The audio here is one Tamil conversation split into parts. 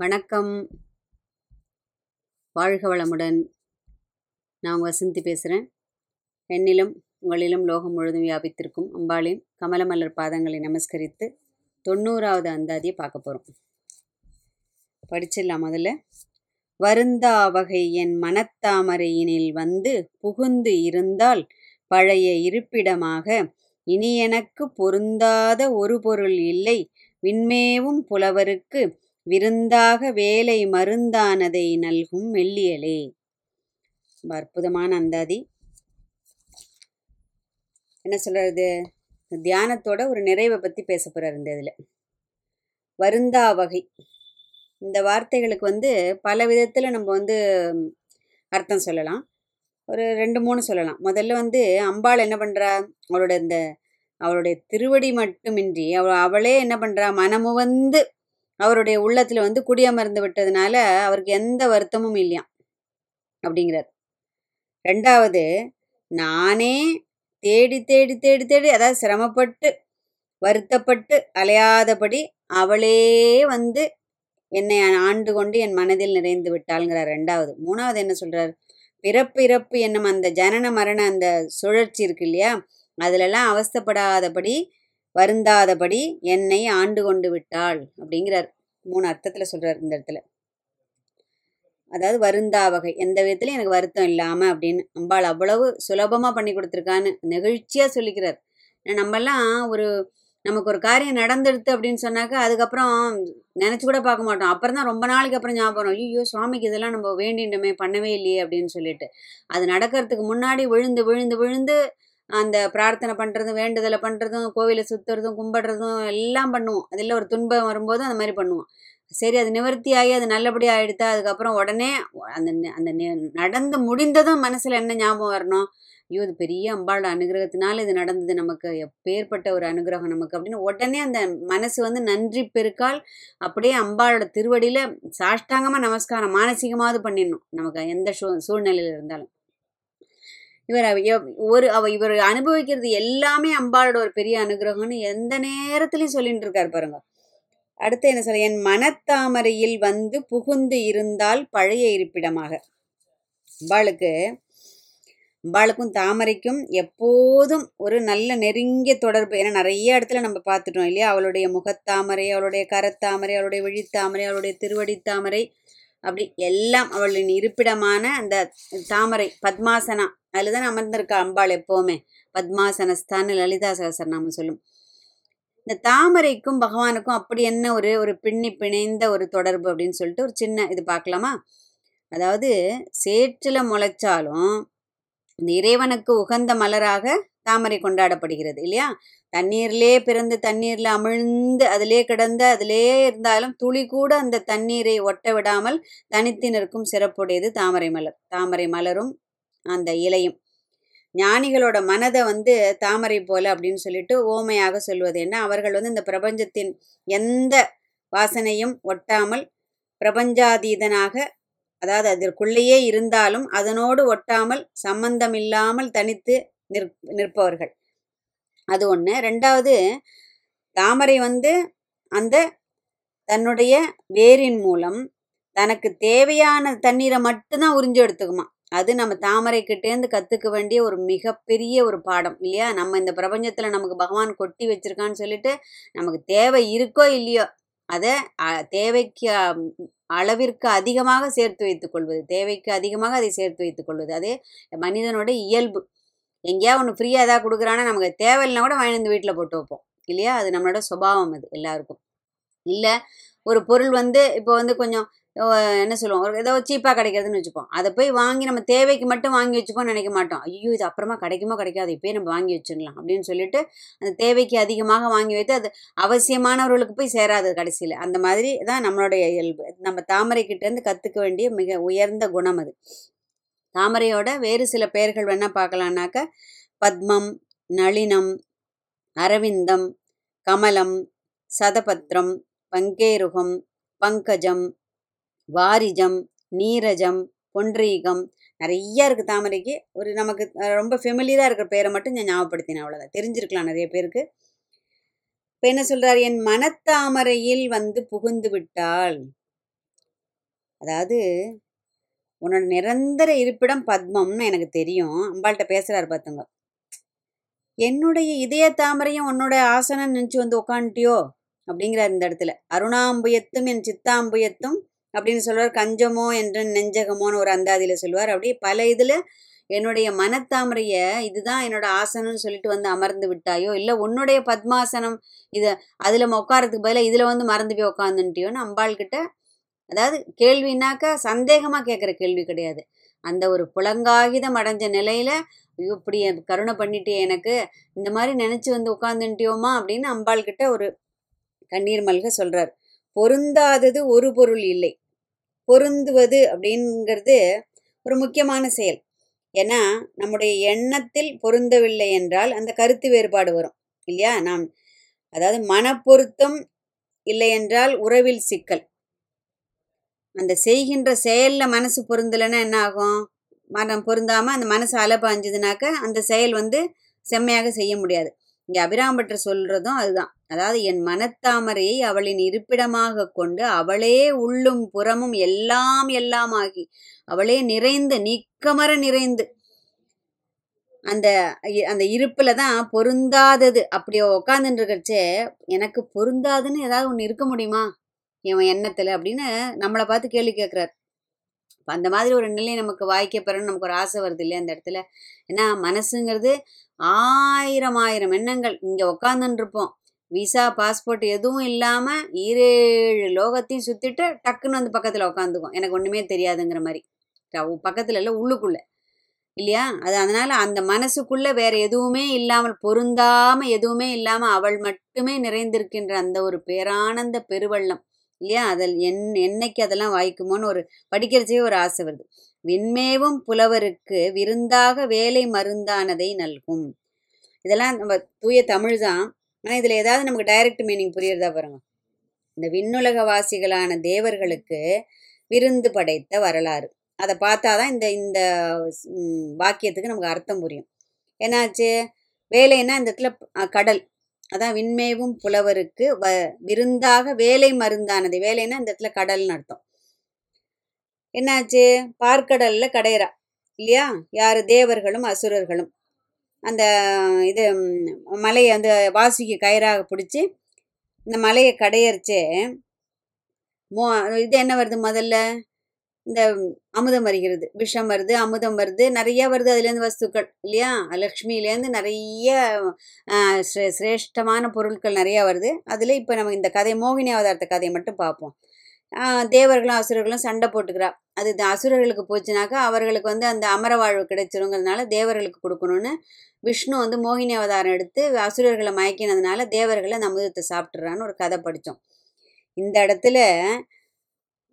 வணக்கம். வாழ்க வளமுடன். நான் உங்கள் வசந்தி பேசுகிறேன். என்னிலும் உங்களிலும் லோகம் முழுதும் வியாபித்திருக்கும் அம்பாளின் கமலமலர் பாதங்களை நமஸ்கரித்து தொண்ணூறாவது அந்தாதியை பார்க்க போகிறோம். படிச்சிடலாம் முதல்ல. வருந்தா வகை என் மனத்தாமரையினில் வந்து புகுந்து இருந்தால் பழைய இருப்பிடமாக இனி எனக்கு பொருந்தாத ஒரு பொருள் இல்லை. விண்மேவும் புலவருக்கு விருந்தாக வேலை மருந்தானதை நல்கும் மெல்லியலே. ரொம்ப அற்புதமான அந்தாதி. என்ன சொல்றது? தியானத்தோட ஒரு நிறைவை பற்றி பேச போகிறார் இந்த இதில். வருந்தா வகை. இந்த வார்த்தைகளுக்கு வந்து பல விதத்தில் நம்ம வந்து அர்த்தம் சொல்லலாம். ஒரு ரெண்டு மூணு சொல்லலாம். முதல்ல வந்து அம்பாள் என்ன பண்ணுறா அவளோட இந்த அவளுடைய திருவடி மட்டுமின்றி அவ அவளே என்ன பண்ணுறா மனமுவந்து அவருடைய உள்ளத்தில் வந்து குடியமர்ந்து விட்டதுனால அவருக்கு எந்த வருத்தமும் இல்லையாம். அப்படிங்கிறார். ரெண்டாவது நானே தேடி தேடி தேடி தேடி அதாவது சிரமப்பட்டு வருத்தப்பட்டு அலையாதபடி அவளே வந்து என்னை ஆண்டு கொண்டு என் மனதில் நிறைந்து விட்டாள்ங்கிறார் ரெண்டாவது. மூணாவது என்ன சொல்றார்? பிறப்பு இறப்பு என்னும் அந்த ஜனன மரண அந்த சுழற்சி இருக்கு இல்லையா? அதிலெல்லாம் அவஸ்தப்படாதபடி வருந்தாதபடி என்னை ஆண்டு கொண்டு விட்டாள் அப்படிங்கிறார். மூணு அர்த்தத்தில் சொல்கிறார் இந்த இடத்துல. அதாவது வருந்தா வகை. எந்த விதத்துலையும் எனக்கு வருத்தம் இல்லாமல் அப்படின்னு அம்பாள் அவ்வளவு சுலபமாக பண்ணி கொடுத்துருக்கான்னு நெகிழ்ச்சியாக சொல்லிக்கிறார். நம்மெல்லாம் ஒரு நமக்கு ஒரு காரியம் நடந்துடுது அப்படின்னு சொன்னாக்கா அதுக்கப்புறம் நினச்சி கூட பார்க்க மாட்டோம். அப்புறம் தான் ரொம்ப நாளைக்கு அப்புறம் ஞாபகம் ஐயோ சுவாமிக்கு இதெல்லாம் நம்ம வேண்டிண்டமே பண்ணவே இல்லையே அப்படின்னு சொல்லிட்டு. அது நடக்கிறதுக்கு முன்னாடி விழுந்து விழுந்து விழுந்து அந்த பிரார்த்தனை பண்ணுறதும் வேண்டுதலை பண்ணுறதும் கோவிலை சுற்றுறதும் கும்பிடுறதும் எல்லாம் பண்ணுவோம். அதில் ஒரு துன்பம் வரும்போது அந்த மாதிரி பண்ணுவோம். சரி அது நிவர்த்தி ஆகி அது நல்லபடியாக ஆகிடுத்தா அதுக்கப்புறம் உடனே அந்த அந்த நடந்து முடிந்ததும் மனசில் என்ன ஞாபகம் வரணும்? ஐயோ இது பெரிய அம்பாளோட அனுகிரகத்தினால இது நடந்தது. நமக்கு எப்பேற்பட்ட ஒரு அனுகிரகம் நமக்கு அப்படின்னு உடனே அந்த மனசு வந்து நன்றி பெருக்கால் அப்படியே அம்பாளோட திருவடியில் சாஷ்டாங்கமாக நமஸ்காரம் மானசீகமாவது பண்ணிடணும். நமக்கு எந்த சூ சூழ்நிலையில் இருந்தாலும். இவர் ஒரு அவ இவர் அனுபவிக்கிறது எல்லாமே அம்பாளோட ஒரு பெரிய அனுகிரகம்னு எந்த நேரத்துலையும் சொல்லிட்டு இருக்காரு பாருங்க. அடுத்து என்ன சொல்ல என் மனத்தாமரையில் வந்து புகுந்து இருந்தால் பழைய இருப்பிடமாக. அம்பாளுக்கு அம்பாளுக்கும் தாமரைக்கும் எப்போதும் ஒரு நல்ல நெருங்கிய தொடர்பு. ஏன்னா நிறைய இடத்துல நம்ம பார்த்துட்டோம் இல்லையா? அவளுடைய முகத்தாமரை அவளுடைய கரத்தாமரை அவளுடைய விழித்தாமரை அவளுடைய திருவடித்தாமரை அப்படி எல்லாம் அவளின் இருப்பிடமான அந்த தாமரை பத்மாசனா அதில் தான் அமர்ந்திருக்கா அம்பாள் எப்போவுமே. பத்மாசனஸ்தான் லலிதா சகசரநாமம் சொல்லும். இந்த தாமரைக்கும் பகவானுக்கும் அப்படி என்ன ஒரு ஒரு பின்னி பிணைந்த ஒரு தொடர்பு அப்படின்னு சொல்லிட்டு ஒரு சின்ன இது பார்க்கலாமா? அதாவது சேற்றில் முளைச்சாலும் இந்த இறைவனுக்கு உகந்த மலராக தாமரை கொண்டாடப்படுகிறது இல்லையா? தண்ணீர்லே பிறந்து தண்ணீரில் அமிழ்ந்து அதிலே கிடந்து அதிலே இருந்தாலும் துளி கூட அந்த தண்ணீரை ஒட்ட விடாமல் தனித்து நிற்கும் சிறப்புடையது தாமரை மலர் தாமரை மலரும் அந்த இலையும். ஞானிகளோட மனதை வந்து தாமரை போல அப்படின்னு சொல்லிட்டு ஓமையாக சொல்வது என்ன? அவர்கள் வந்து இந்த பிரபஞ்சத்தின் எந்த வாசனையும் ஒட்டாமல் பிரபஞ்சாதீதனாக அதாவது அதற்குள்ளேயே இருந்தாலும் அதனோடு ஒட்டாமல் சம்பந்தம் இல்லாமல் தனித்து நிற் நிற்பவர்கள். அது ஒன்று ரெண்டாவது தாமரை வந்து அந்த தன்னுடைய வேரின் மூலம் தனக்கு தேவையான தண்ணீரை மட்டும்தான் உறிஞ்சு எடுத்துக்குமா. அது நம்ம தாமரைக்கிட்டேருந்து கற்றுக்க வேண்டிய ஒரு மிகப்பெரிய ஒரு பாடம் இல்லையா? நம்ம இந்த பிரபஞ்சத்தில் நமக்கு பகவான் கொட்டி வச்சிருக்கான்னு சொல்லிட்டு நமக்கு தேவை இருக்கோ இல்லையோ அதை தேவைக்கு அளவிற்கு அதிகமாக சேர்த்து வைத்துக் கொள்வது தேவைக்கு அதிகமாக அதை சேர்த்து வைத்துக் கொள்வது. அது மனிதனோட இயல்பு. எங்கேயா ஒன்று ஃப்ரீயாக எதாவது கொடுக்குறான்னா நமக்கு தேவையில்லைனா கூட வாங்கி வந்து வீட்டில் போட்டு வைப்போம். இல்லையா? அது நம்மளோட சுபாவம் அது எல்லாருக்கும். இல்லை ஒரு பொருள் வந்து இப்போ வந்து கொஞ்சம் என்ன சொல்லுவோம்? ஒரு ஏதோ சீப்பாக கிடைக்கிறதுன்னு வச்சுப்போம். அதை போய் வாங்கி நம்ம தேவைக்கு மட்டும் வாங்கி வச்சுப்போம் நினைக்க மாட்டோம். ஐயோ இது அப்புறமா கிடைக்குமோ கிடைக்காது இப்போயே நம்ம வாங்கி வச்சிடலாம் அப்படின்னு சொல்லிட்டு அந்த தேவைக்கு அதிகமாக வாங்கி வைத்து அது அவசியமானவர்களுக்கு போய் சேராது கடைசியில். அந்த மாதிரி தான் நம்மளுடைய இயல்பு. நம்ம தாமரை கிட்டேருந்து கற்றுக்க வேண்டிய மிக உயர்ந்த குணம் அது. தாமரையோட வேறு சில பெயர்கள் வேணால் பார்க்கலான்னாக்க பத்மம் நளினம் அரவிந்தம் கமலம் சதபத்ரம் பங்கேருகம் பங்கஜம் வாரிஜம் நீரஜம் பொன்றீகம் நிறைய இருக்குது தாமரைக்கு. ஒரு நமக்கு ரொம்ப ஃபெமிலியராக இருக்கிற பேரை மட்டும் நான் ஞாபகப்படுத்தினேன் அவ்வளோதான் தெரிஞ்சிருக்கலாம் நிறைய பேருக்கு. இப்போ என்ன சொல்கிறார் என் மனத்தாமரையில் வந்து புகுந்து விட்டால் அதாவது உன்னோட நிரந்தர இருப்பிடம் பத்மம்னு எனக்கு தெரியும். அம்பாள்கிட்ட பேசுறார் பார்த்துங்க என்னுடைய இதய தாமரையும் உன்னோட ஆசனம் நினச்சி வந்து உக்காண்டியோ அப்படிங்கிறார் இந்த இடத்துல. அருணாம்புயத்தும் என் சித்தாம்புயத்தும் அப்படின்னு சொல்லுவார் கஞ்சமோ என்ற நெஞ்சகமோன்னு ஒரு அந்தாதியில் சொல்லுவார். அப்படி பல இதில் என்னுடைய மனத்தாமரைய இதுதான் என்னோட ஆசனம்னு சொல்லிட்டு வந்து அமர்ந்து விட்டாயோ? இல்லை உன்னுடைய பத்மாசனம் இதை அதில் உட்காரத்துக்கு பதிலாக இதில் வந்து மறந்து போய் உட்காந்துட்டியோன்னு அம்பாள்கிட்ட அதாவது கேள்வினாக்கா சந்தேகமாக கேட்குற கேள்வி கிடையாது. அந்த ஒரு புலங்காகிதம் அடைஞ்ச நிலையில் ஐயோ இப்படி கருணை பண்ணிட்டே எனக்கு இந்த மாதிரி நினச்சி வந்து உட்காந்துட்டியோமா அப்படின்னு அம்பாள் கிட்ட ஒரு கண்ணீர் மல்க சொல்கிறார் பொருந்தாதது ஒரு பொருள் இல்லை. பொருந்துவது அப்படிங்கிறது ஒரு முக்கியமான செயல். ஏன்னா நம்முடைய எண்ணத்தில் பொருந்தவில்லை என்றால் அந்த கருத்து வேறுபாடு வரும். இல்லையா? நாம் அதாவது மனப்பொருத்தம் இல்லை என்றால் உறவில் சிக்கல். அந்த செய்கின்ற செயலில் மனசு பொருந்தலைன்னா என்ன ஆகும்? மனம் பொருந்தாமல் அந்த மனசு அலப்பாஞ்சதுனாக்க அந்த செயல் வந்து செம்மையாக செய்ய முடியாது. இங்கே அபிராம்பட்டர் சொல்கிறதும் அதுதான். அதாவது என் மனத்தாமரையை அவளின் இருப்பிடமாக கொண்டு அவளே உள்ளும் புறமும் எல்லாம் எல்லாமாகி அவளே நிறைந்து நீக்கமர நிறைந்து அந்த அந்த இருப்பில் தான் பொருந்தாதது. அப்படி உக்காந்துட்டு இருக்கச்சே எனக்கு பொருந்தாதுன்னு ஏதாவது ஒன்று இருக்க முடியுமா? இவன் எண்ணத்தில் அப்படின்னு நம்மளை பார்த்து கேள்வி கேட்குறாரு அந்த மாதிரி ஒரு நிலை நமக்கு வாய்க்க பெறணும் நமக்கு ஒரு ஆசை வருது இல்லையா அந்த இடத்துல? ஏன்னா மனசுங்கிறது ஆயிரம் ஆயிரம் எண்ணங்கள். இங்கே உக்காந்துருப்போம் விசா பாஸ்போர்ட் எதுவும் இல்லாமல் ஈரேழு லோகத்தையும் சுற்றிட்டு டக்குன்னு வந்து பக்கத்தில் உட்காந்துக்கும் எனக்கு ஒன்றுமே தெரியாதுங்கிற மாதிரி. பக்கத்தில் இல்லை உள்ளுக்குள்ளே. இல்லையா? அது அதனால் அந்த மனசுக்குள்ளே வேறு எதுவுமே இல்லாமல் பொருந்தாமல் எதுவுமே இல்லாமல் அவள் மட்டுமே நிறைந்திருக்கின்ற அந்த ஒரு பேரானந்த பெருவள்ளம். இல்லையா? அதில் என் என்னைக்கு அதெல்லாம் வாய்க்குமோன்னு ஒரு படிக்கிறச்சே ஒரு ஆசை வருது. விண்மேவும் புலவருக்கு விருந்தாக வேலை மருந்தானதை நல்கும். இதெல்லாம் நம்ம தூய தமிழ் தான். ஆனால் இதில் ஏதாவது நமக்கு டைரக்ட் மீனிங் புரியுறதா பாருங்க. இந்த விண்ணுலக வாசிகளான தேவர்களுக்கு விருந்து படைத்த வரலாறு. அதை பார்த்தா தான் இந்த இந்த வாக்கியத்துக்கு நமக்கு அர்த்தம் புரியும். என்னாச்சு? வேலைன்னா இந்த இடத்துல கடல். அதான் விண்மேவும் புலவருக்கு வ விருந்தாக வேலை மருந்தானது. வேலைன்னா இந்த இடத்துல கடல்னு அர்த்தம். என்னாச்சு? பார்க்கடல்ல கடையிறா இல்லையா? யார்? தேவர்களும் அசுரர்களும். அந்த இது மலையை அந்த வாசிக்கு கயிறாக பிடிச்சி இந்த மலையை கடையரிச்சே மோ இது என்ன வருது முதல்ல? இந்த அமுதம் வருகிறது. விஷம் வருது அமுதம் வருது நிறைய வருது அதுலேருந்து வஸ்துக்கள் இல்லையா? லக்ஷ்மியிலேருந்து நிறைய சிரேஷ்டமான பொருட்கள் நிறையா வருது. அதில் இப்போ நம்ம இந்த கதை மோகினி அவதாரத்த கதையை மட்டும் பார்ப்போம். தேவர்களும் அசுரர்களும் சண்டை போட்டுக்கிறா. அது அசுரர்களுக்கு போச்சுனாக்கா அவர்களுக்கு வந்து அந்த அமர வாழ்வு கிடைச்சிருங்கிறதுனால தேவர்களுக்கு கொடுக்கணும்னு விஷ்ணு வந்து மோகினி அவதாரம் எடுத்து அசுரர்களை மயக்கினதுனால தேவர்களை நமுதத்தை அமுதத்தை சாப்பிட்றான்னு ஒரு கதை படித்தோம். இந்த இடத்துல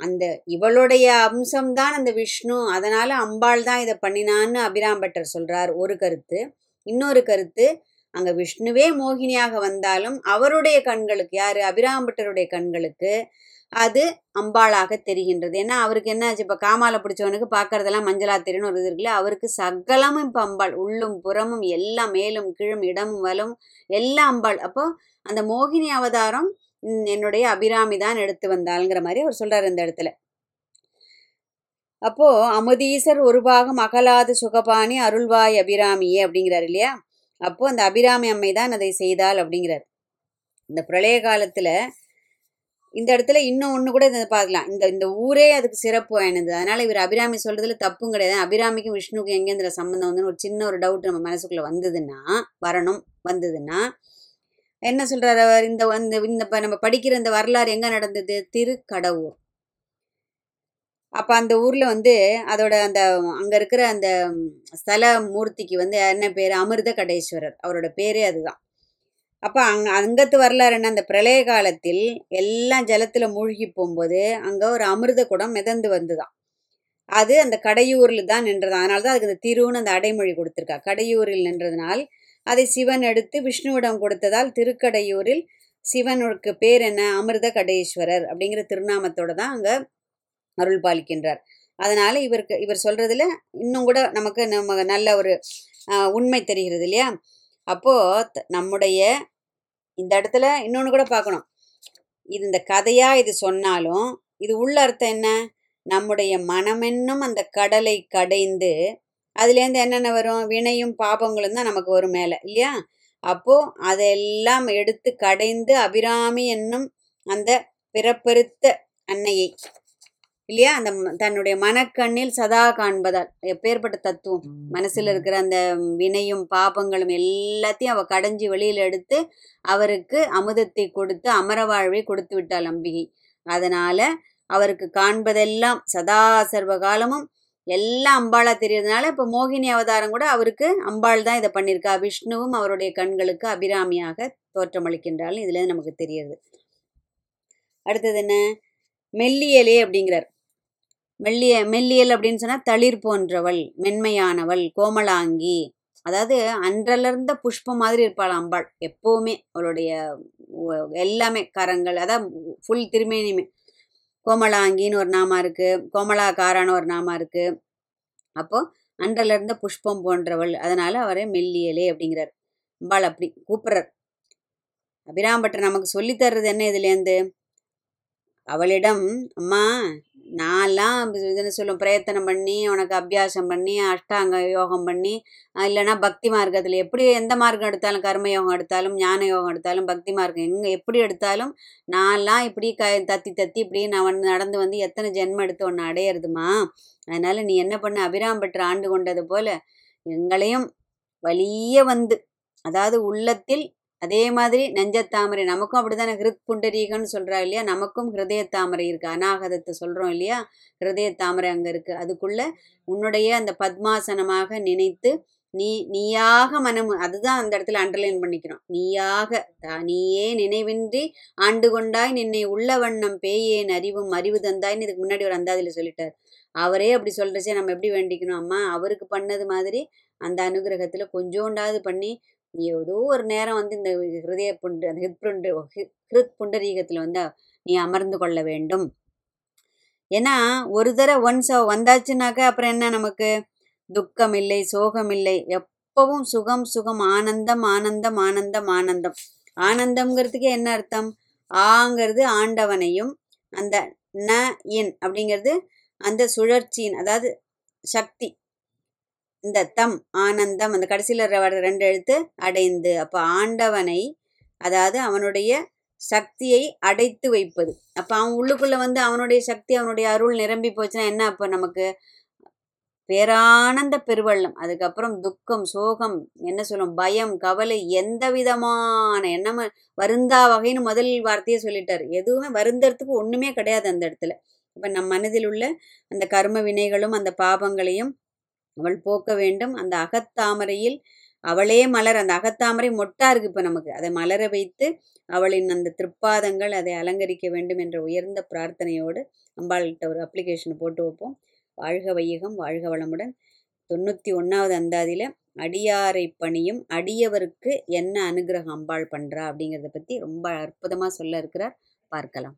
அந்த இவளுடைய அம்சம்தான் அந்த விஷ்ணு. அதனால அம்பாள் தான் இதை பண்ணினான்னு அபிராம்பட்டர் சொல்றார். ஒரு கருத்து. இன்னொரு கருத்து அங்க விஷ்ணுவே மோகினியாக வந்தாலும் அவருடைய கண்களுக்கு யாரு? அபிராம்பட்டருடைய கண்களுக்கு அது அம்பாளாக தெரிகின்றது. ஏன்னா அவருக்கு என்ன ஆச்சு? இப்போ காமால பிடிச்சவனுக்கு பார்க்கறதெல்லாம் மஞ்சளா தெரியும்னு ஒரு இது இருக்குல்ல அவருக்கு சகலமும் இப்போ அம்பாள். உள்ளும் புறமும் எல்லாம் மேலும் கீழும் இடமும் வலும் எல்லாம் அம்பாள். அப்போ அந்த மோகினி அவதாரம் என்னுடைய அபிராமி தான் எடுத்து வந்தாளுங்கிற மாதிரி அவர் சொல்றாரு இந்த இடத்துல. அப்போ அமுதீசர் ஒரு பாகம் அகலாது சுகபாணி அருள்வாய் அபிராமியே அப்படிங்கிறாரு இல்லையா? அப்போ அந்த அபிராமி அம்மை தான் அதை செய்தாள் அப்படிங்கிறார். இந்த பிரளய காலத்துல இந்த இடத்துல இன்னும் ஒன்று கூட இதை பார்க்கலாம். இந்த இந்த ஊரே அதுக்கு சிறப்பு வாய்ந்தது. அதனால இவர் அபிராமி சொல்றதுல தப்பும் கிடையாது. அபிராமிக்கும் விஷ்ணுக்கும் எங்கேந்திர சம்மந்தம் வந்து ஒரு சின்ன ஒரு டவுட் நம்ம மனசுக்குள்ள வந்ததுன்னா வரணும். வந்ததுன்னா என்ன சொல்றாரு அவர்? இந்த இந்த இந்த நம்ம படிக்கிற இந்த வரலாறு எங்க நடந்தது? திருக்கடவுர். அப்போ அந்த ஊரில் வந்து அதோட அந்த அங்கே இருக்கிற அந்த ஸ்தல மூர்த்திக்கு வந்து என்ன பேர்? அமிர்த கடேஸ்வரர் அவரோட பேரே அதுதான். அப்போ அங் அங்கத்து வரலாறு என்ன? அந்த பிரளய காலத்தில் எல்லாம் ஜலத்தில் மூழ்கி போகும்போது அங்கே ஒரு அமிர்த குடம் மிதந்து வந்துதான். அது அந்த கடையூரில் தான் நின்றது. அதனால தான் அதுக்கு அந்த திருன்னு அந்த அடைமொழி கொடுத்துருக்கா. கடையூரில் நின்றதுனால் அதை சிவன் எடுத்து விஷ்ணுவிடம் கொடுத்ததால் திருக்கடையூரில் சிவனுக்கு பேர் என்ன? அமிர்த கடேஸ்வரர் அப்படிங்கிற திருநாமத்தோடு தான் அங்கே அருள் பாலிக்கின்றார். அதனால் இவருக்கு இவர் சொல்கிறதுல இன்னும் கூட நமக்கு நம்ம நல்ல ஒரு உண்மை தெரிகிறது இல்லையா? அப்போ நம்முடைய இந்த இடத்துல இன்னொன்று கூட பார்க்கணும். இது இந்த கதையாக இது சொன்னாலும் இது உள்ள அர்த்தம் என்ன? நம்முடைய மனமென்னும் அந்த கடலை கடைந்து அதுலேருந்து என்னென்ன வரும்? வினையும் பாபங்களும் தான் நமக்கு வரும் மேலே இல்லையா? அப்போ அதெல்லாம் எடுத்து கடைந்து அபிராமி என்னும் அந்த பிறப்பெருத்த அன்னையை இல்லையா? அந்த தன்னுடைய மனக்கண்ணில் சதா காண்பதால் எப்பேற்பட்ட தத்துவம். மனசுல இருக்கிற அந்த வினையும் பாபங்களும் எல்லாத்தையும் அவ கடைஞ்சி வெளியில எடுத்து அவருக்கு அமுதத்தை கொடுத்து அமர வாழ்வை கொடுத்து விட்டாள் அம்பிகை. அதனால அவருக்கு காண்பதெல்லாம் சதா சர்வ காலமும் எல்லாம் அம்பாளாக தெரியறதுனால இப்போ மோகினி அவதாரம் கூட அவருக்கு அம்பாள் தான் இதை பண்ணியிருக்கா. விஷ்ணுவும் அவருடைய கண்களுக்கு அபிராமியாக தோற்றமளிக்கின்றாள் இதுலேருந்து நமக்கு தெரியுது அடுத்தது என்ன? மெல்லியலே அப்படிங்கிறார். மெல்லிய மெல்லியல் அப்படின்னு சொன்னால் தளிர் போன்றவள் மென்மையானவள் கோமலாங்கி. அதாவது அன்றலர்ந்த புஷ்பம் மாதிரி இருப்பாள் அம்பாள். எப்போவுமே அவளுடைய எல்லாமே கரங்கள் அதான் ஃபுல் திருமேனியுமே. கோமலாங்கின்னு ஒரு நாமா இருக்கு கோமலாக்காரான ஒரு நாமா இருக்கு. அப்போ அன்றலர்ந்த புஷ்பம் போன்றவள். அதனால அவரை மெல்லியலே அப்படிங்கிறார். அம்பாள் அப்படி கூப்பிடுறார். அபிராம்பட்டர் நமக்கு சொல்லி தர்றது என்ன இதுலேருந்து? அவளிடம் அம்மா நான்லாம் இதுன்னு சொல்லும் பிரயத்தனம் பண்ணி உனக்கு அபியாசம் பண்ணி அஷ்டாங்க யோகம் பண்ணி இல்லைன்னா பக்தி மார்க்கத்தில் எப்படி எந்த மார்க்கம் எடுத்தாலும் கர்ம யோகம் எடுத்தாலும் ஞான யோகம் எடுத்தாலும் பக்தி மார்க்கம் எங்கே எப்படி எடுத்தாலும் நான்லாம் இப்படி க தத்தி தத்தி இப்படி நான் வந்து நடந்து வந்து எத்தனை ஜென்மம் எடுத்து ஒன்று அடையிறதுமா? அதனால் நீ என்ன பண்ண? அபிராம் பெற்ற ஆண்டு கொண்டது போல எங்களையும் வலிய வந்து அதாவது உள்ளத்தில் அதே மாதிரி நெஞ்சத்தாமரை நமக்கும் அப்படிதானே ஹிருத் புண்டரீகன்னு சொல்றா இல்லையா? நமக்கும் ஹிருதய தாமரை இருக்கு. அநாகதத்தை சொல்றோம் இல்லையா? ஹிருதய தாமரை அங்க இருக்கு. அதுக்குள்ள உன்னுடைய அந்த பத்மாசனமாக நினைத்து நீ நீயாக மனம் அதுதான் அந்த இடத்துல அண்டர்லைன் பண்ணிக்கிறோம். நீயாக நீயே நினைவின்றி ஆண்டு கொண்டாய் நின்னை உள்ள வண்ணம் பேயேன் அறிவும் அறிவு தந்தாய்ன்னு இதுக்கு முன்னாடி ஒரு அந்தாதியில் சொல்லிட்டார். அவரே அப்படி சொல்றச்சே நம்ம எப்படி வேண்டிக்கணும் அம்மா? அவருக்கு பண்ணது மாதிரி அந்த அனுகிரகத்துல கொஞ்சோண்டாவது பண்ணி நீ ஏதோ ஒரு நேரம் வந்து இந்த ஹிருதய புண்டு அந்த ஹித் புண்டு ஹிருத் புண்டரீகத்தில் வந்து நீ அமர்ந்து கொள்ள வேண்டும். ஏன்னா ஒரு தடவை ஒன்ஸ் வந்தாச்சுனாக்கா அப்புறம் என்ன நமக்கு? துக்கம் இல்லை சோகம் இல்லை எப்பவும் சுகம் சுகம் ஆனந்தம் ஆனந்தம் ஆனந்தம் ஆனந்தம். ஆனந்தம்ங்கிறதுக்கே என்ன அர்த்தம்? ஆங்கிறது ஆண்டவனையும் அந்த ந இன் அப்படிங்கிறது அந்த சுழற்சியின் அதாவது சக்தி. இந்த தம் ஆனந்தம் அந்த கடைசியில் வர ரெண்டு எழுத்து அடைந்து. அப்போ ஆண்டவனை அதாவது அவனுடைய சக்தியை அடைத்து வைப்பது. அப்போ அவன் உள்ளுக்குள்ளே வந்து அவனுடைய சக்தி அவனுடைய அருள் நிரம்பி போச்சுன்னா என்ன அப்போ நமக்கு? பேரானந்த பெருவள்ளம். அதுக்கப்புறம் துக்கம் சோகம் என்ன சொல்லும்? பயம் கவலை எந்த விதமான என்ன வருந்தா வகைன்னு முதல் வார்த்தையே சொல்லிட்டார். எதுவுமே வருந்தறதுக்கு ஒன்றுமே கிடையாது அந்த இடத்துல. இப்போ நம் மனதில் உள்ள அந்த கர்ம வினைகளும் அந்த பாபங்களையும் அவள் போக்க வேண்டும். அந்த அகத்தாமரையில் அவளே மலர். அந்த அகத்தாமரை மொட்டா இருக்கு இப்போ நமக்கு. அதை மலர வைத்து அவளின் அந்த திருப்பாதங்கள் அதை அலங்கரிக்க வேண்டும் என்ற உயர்ந்த பிரார்த்தனையோடு அம்பாள்கிட்ட ஒரு அப்ளிகேஷன் போட்டு வைப்போம். வாழ்க வையகம் வாழ்க வளமுடன். தொண்ணூற்றி ஒன்றாவது அந்தாதியில் அடியாரை பணியும் அடியவருக்கு என்ன அனுகிரகம் அம்பாள் பண்ணுறா அப்படிங்கிறத பற்றி ரொம்ப அற்புதமாக சொல்ல இருக்கிறார். பார்க்கலாம்.